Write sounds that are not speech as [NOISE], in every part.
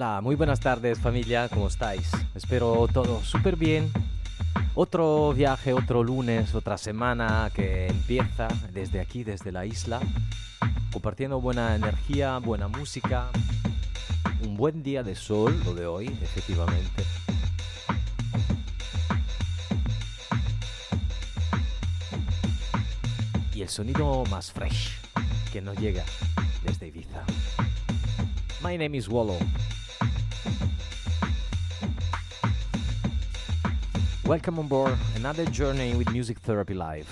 Hola, muy buenas tardes familia, ¿cómo estáis? Espero todo súper bien. Otro viaje, otro lunes, otra semana que empieza desde aquí, desde la isla, compartiendo buena energía, buena música, un buen día de sol, lo de hoy, efectivamente. Y el sonido más fresh que nos llega desde Ibiza. My name is Wallow. Welcome on board another journey with Music Therapy Live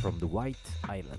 from the White Island.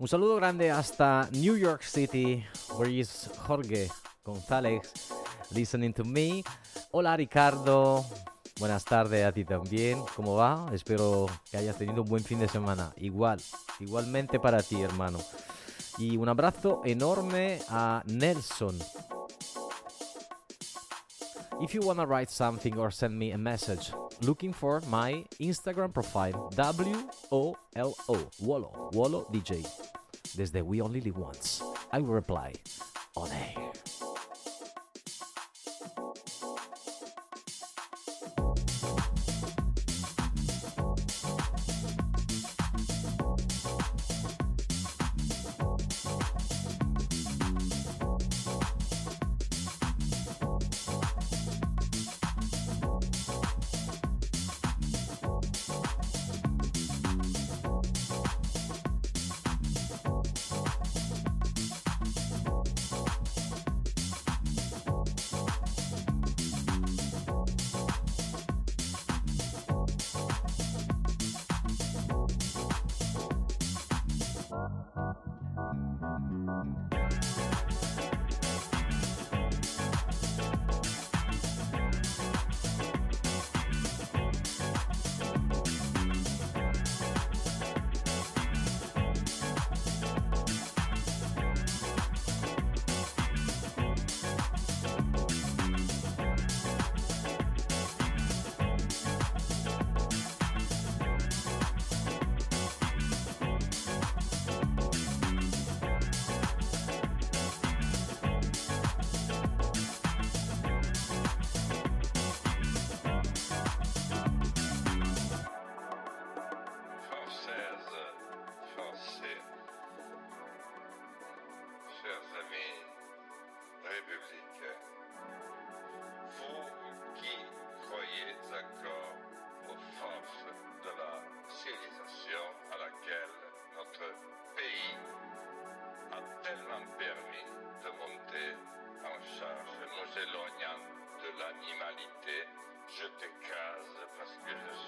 Un saludo grande hasta New York City, where is Jorge González listening to me. Hola Ricardo, buenas tardes a ti también. ¿Cómo va? Espero que hayas tenido un buen fin de semana. Igual, igualmente para ti, hermano. Y un abrazo enorme a Nelson. If you wanna write something or send me a message, looking for my Instagram profile W O L O Wolo Wolo DJ. Desde We Only Live Once. I will reply chers amis républicains, vous qui croyez encore aux forces de la civilisation à laquelle notre pays a tellement permis de monter en charge, nous éloignant de l'animalité, je t'écrase parce que je suis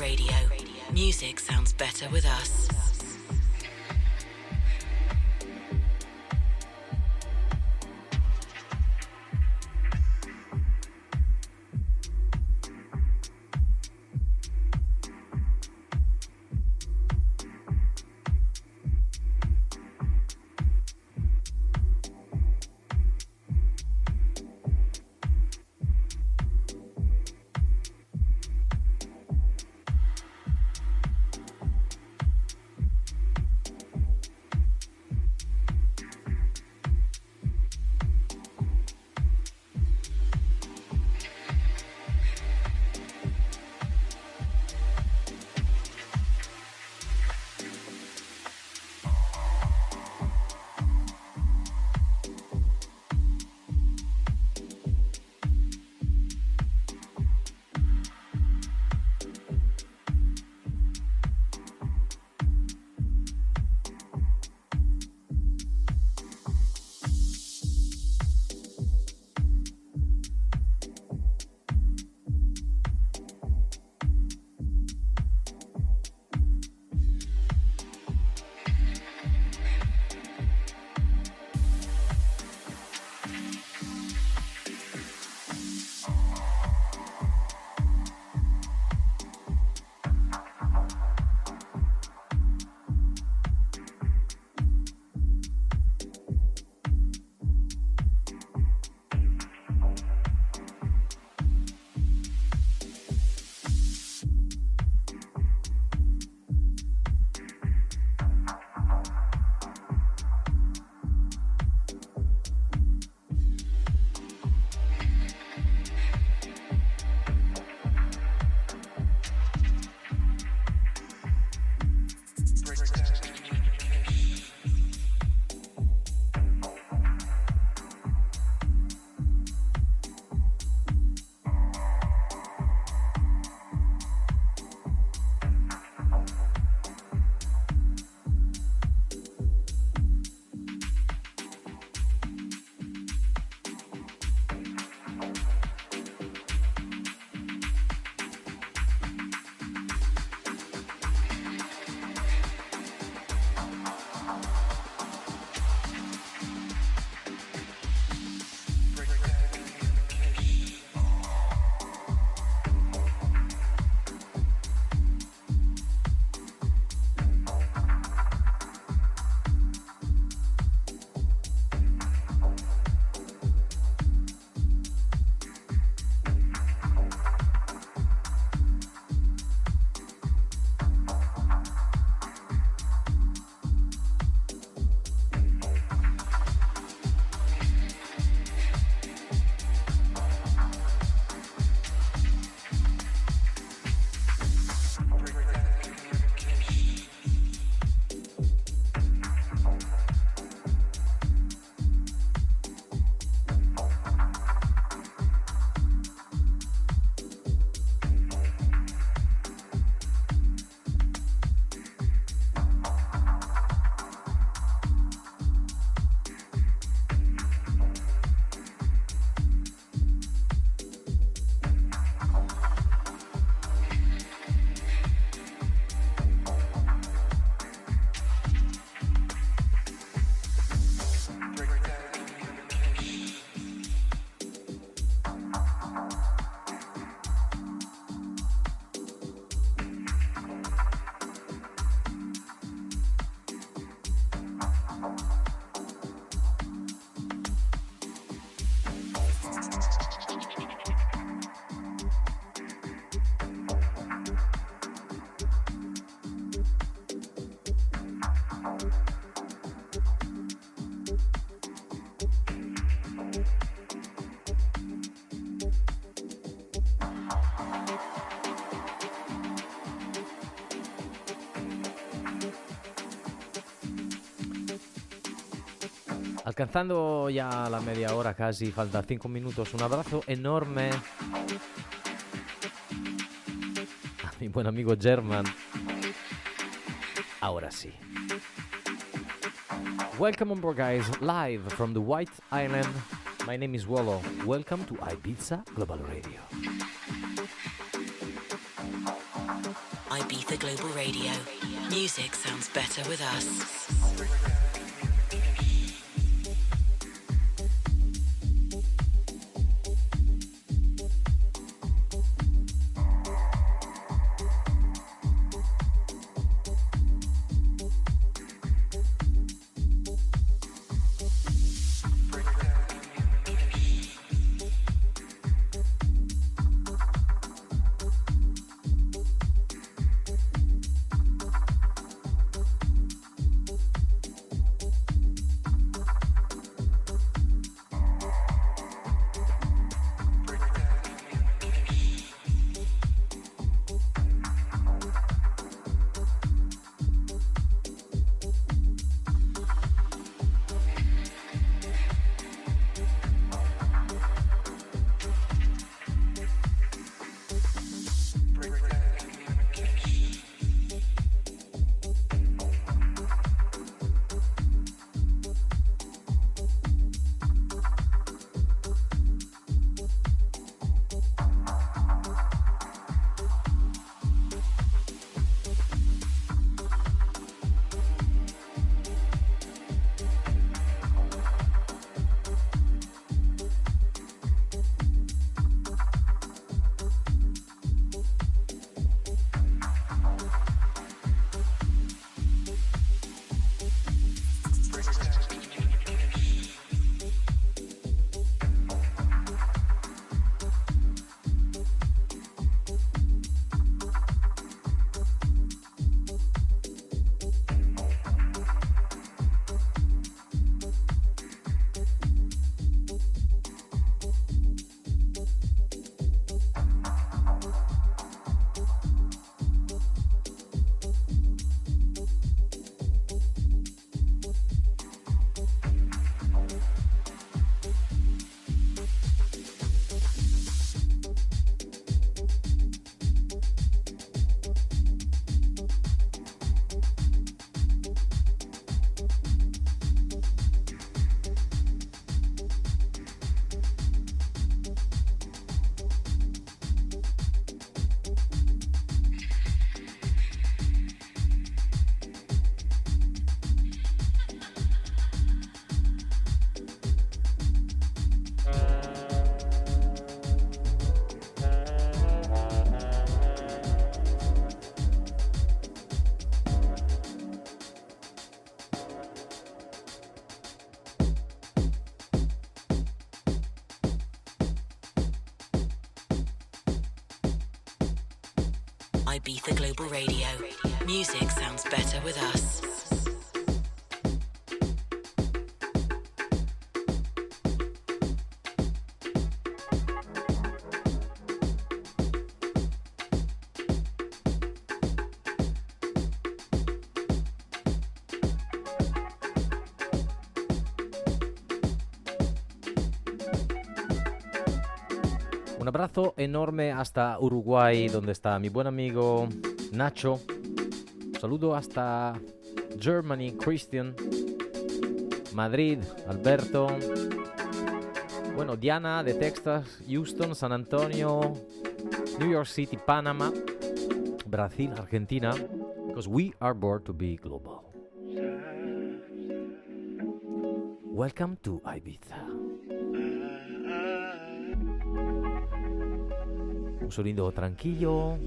Radio. Music sounds better with us. Alcanzando ya la media hora casi, falta cinco minutos. Un abrazo enorme a mi buen amigo German. Ahora sí. Welcome on board, guys, live from the White Island. My name is Wallo. Welcome to Ibiza Global Radio. Global Radio. Music sounds better with us. Music sounds better with us. Un abrazo enorme hasta Uruguay, donde está mi buen amigo Nacho. Saludo hasta Germany, Christian. Madrid, Alberto. Bueno, Diana de Texas, Houston, San Antonio, New York City, Panama, Brasil, Argentina. Because we are born to be global. Welcome to Ibiza. Un sonido tranquilo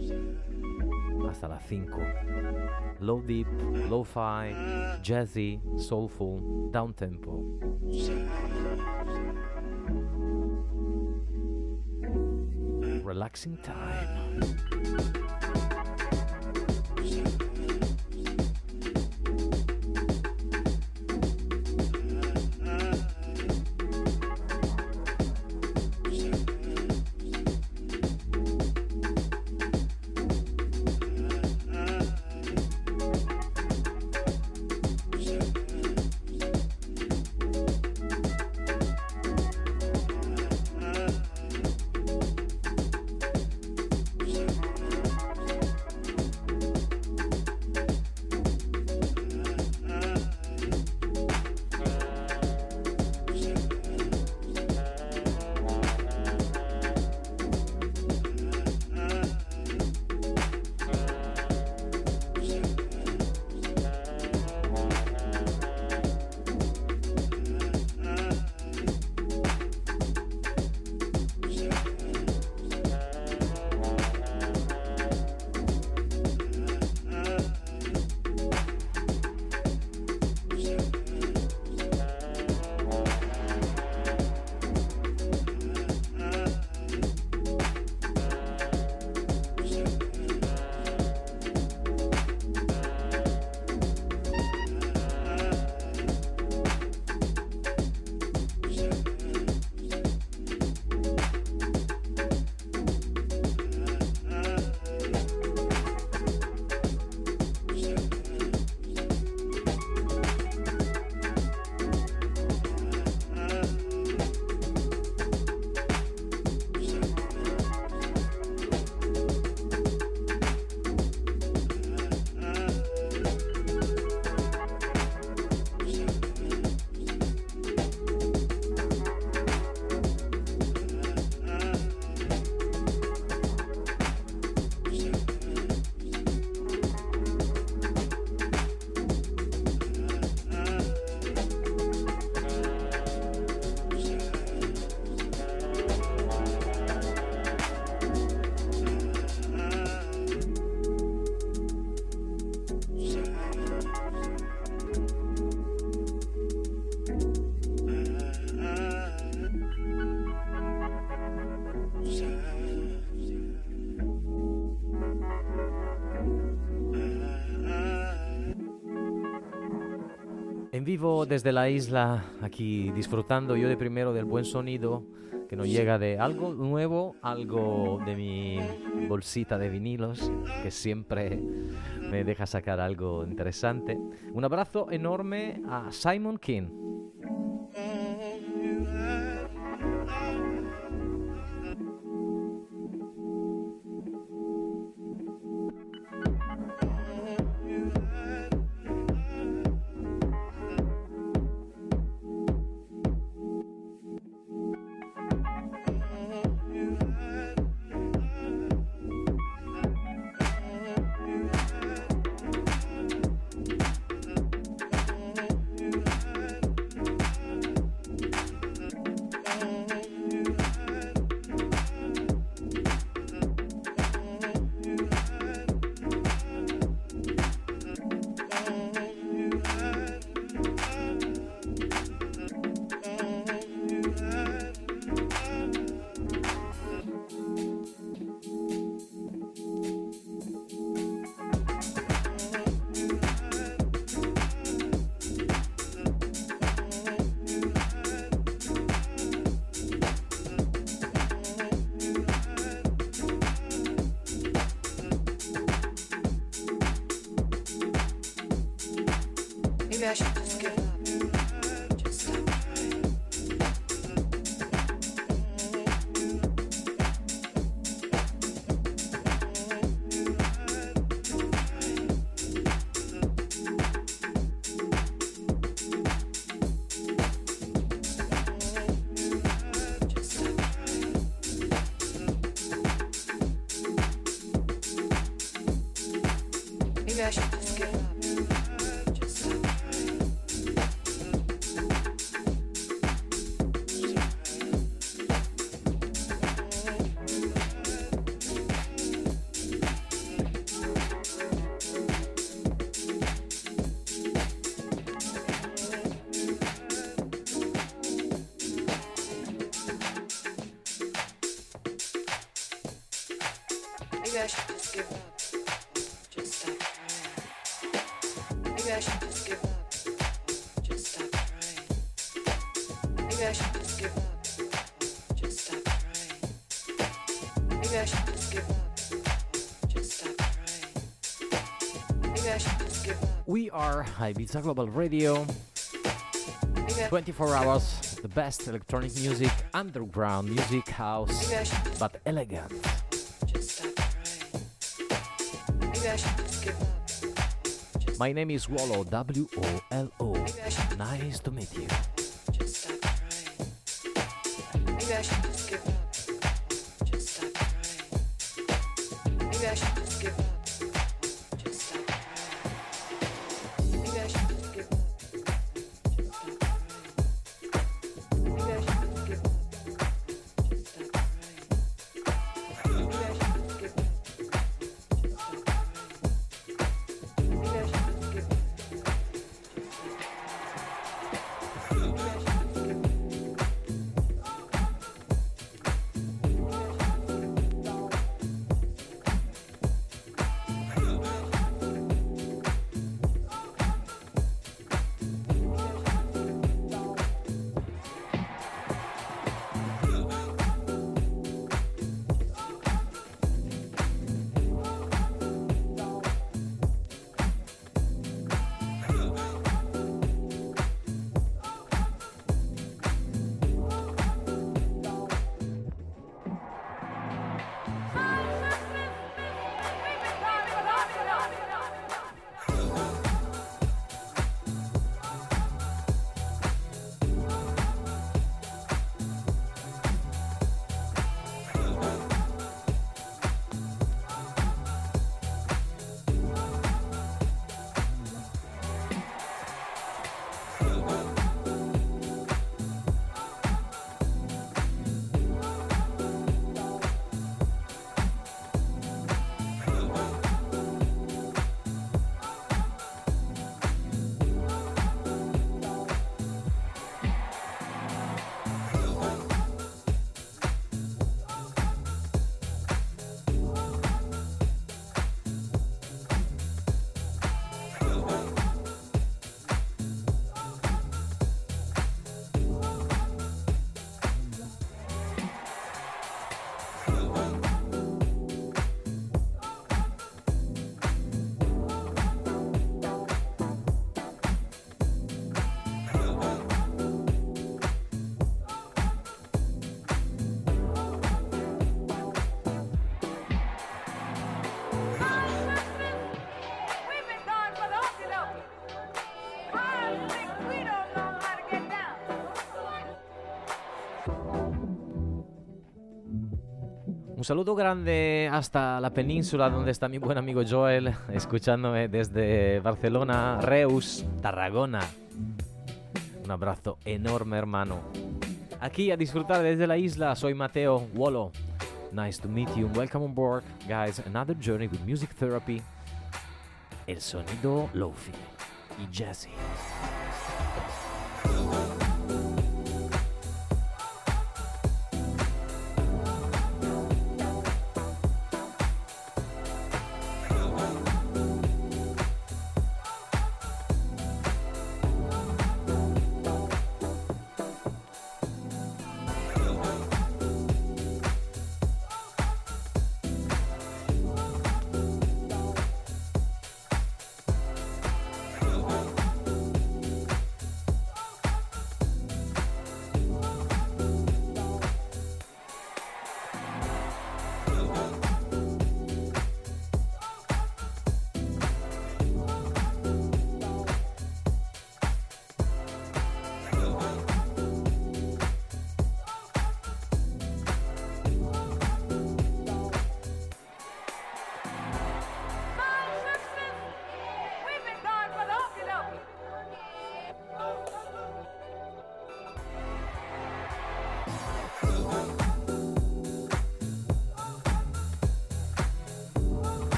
hasta las 5. Low deep, lo-fi, jazzy, soulful, down tempo. Relaxing time. En vivo desde la isla, aquí disfrutando yo de primero del buen sonido que nos llega de algo nuevo, algo de mi bolsita de vinilos, que siempre me deja sacar algo interesante. Un abrazo enorme a Simon King. Maybe I should just give up. Just stop trying. Maybe I should just give up. Just stop trying. Maybe I should just give up. Just stop trying. Maybe I should just give up. Just stop trying. Maybe I should just give up. We are Ibiza Global Radio. 24 hours, the best electronic music, underground music house, but elegant. My name is Wallo, W O L O. Nice to meet you. Un saludo grande hasta la península donde está mi buen amigo Joel, escuchándome desde Barcelona, Reus, Tarragona. Un abrazo enorme, hermano. Aquí a disfrutar desde la isla, soy Mateo Wolo. Nice to meet you. Welcome on board, guys. Another journey with music therapy. El sonido lofi y jazzy.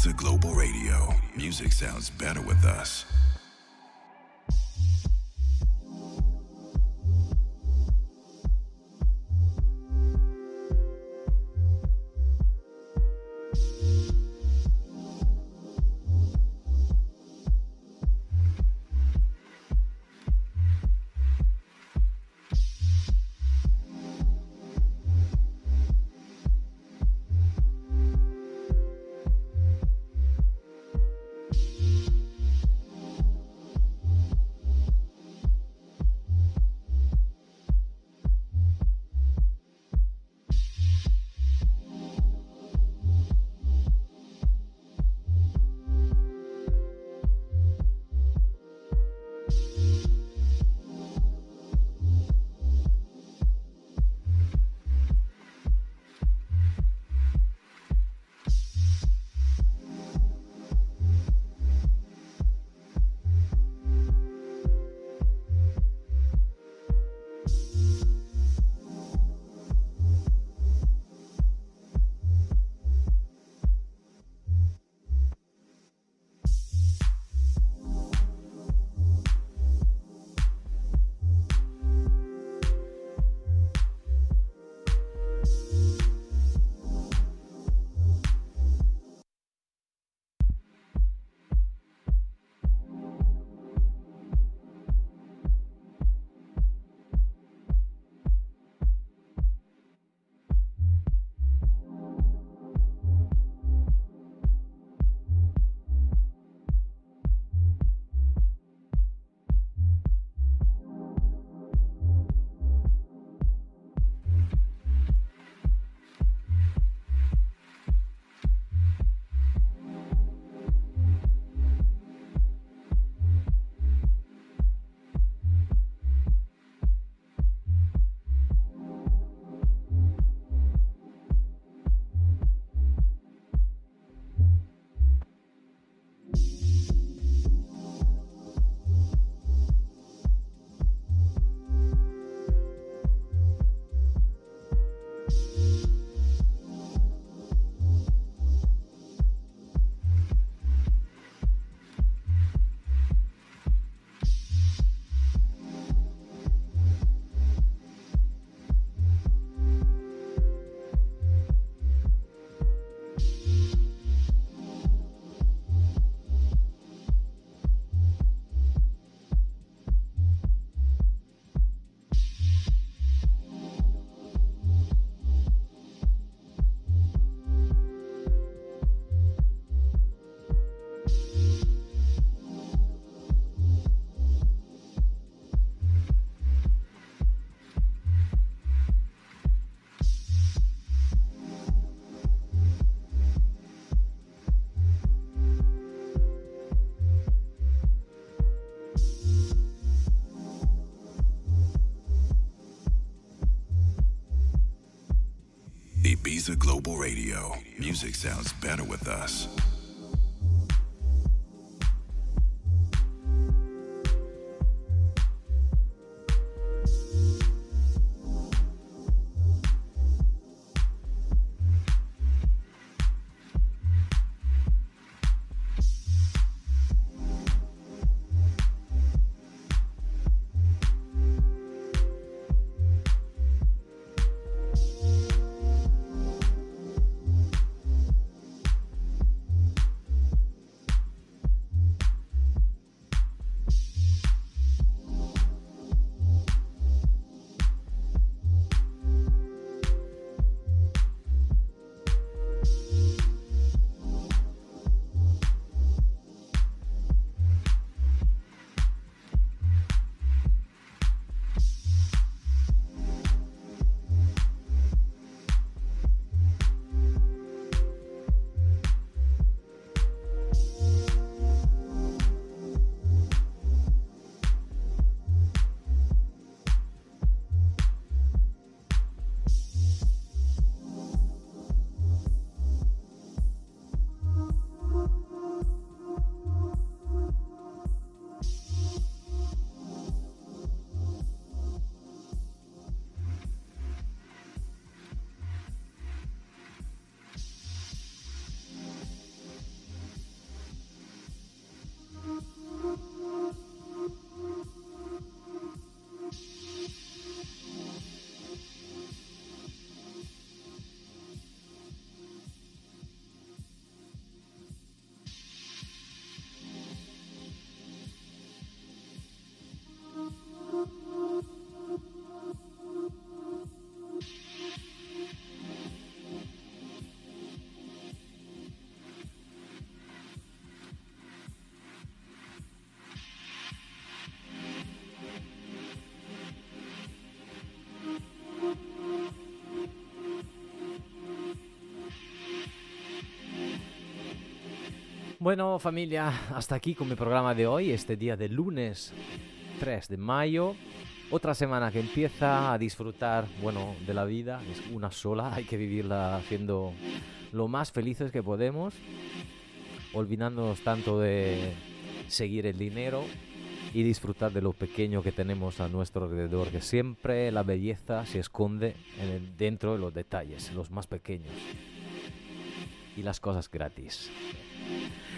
Ibiza Global Radio. Music sounds better with us. Ibiza Global Radio. Music sounds better with us. Bueno, familia, hasta aquí con mi programa de hoy, este día de lunes 3 de mayo. Otra semana que empieza a disfrutar, bueno, de la vida. Es una sola, hay que vivirla haciendo lo más felices que podemos, olvidándonos tanto de seguir el dinero y disfrutar de lo pequeño que tenemos a nuestro alrededor, que siempre la belleza se esconde dentro de los detalles, los más pequeños y las cosas gratis.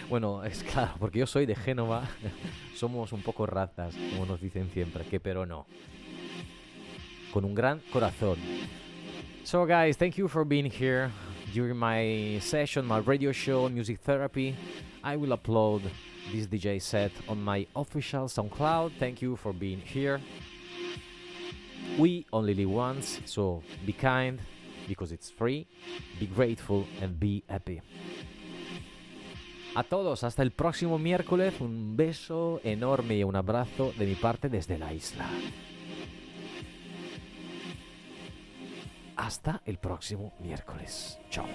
Bueno, [LAUGHS] es claro, porque yo soy de Génova, [LAUGHS] somos un poco razas, como nos dicen siempre, que pero no. Con un gran corazón. So guys, thank you for being here during my session, my radio show, Music Therapy. I will upload this DJ set on my official SoundCloud. Thank you for being here. We only live once, so be kind because it's free. Be grateful and be happy. A todos, hasta el próximo miércoles, un beso enorme y un abrazo de mi parte desde la isla. Hasta el próximo miércoles. Chao.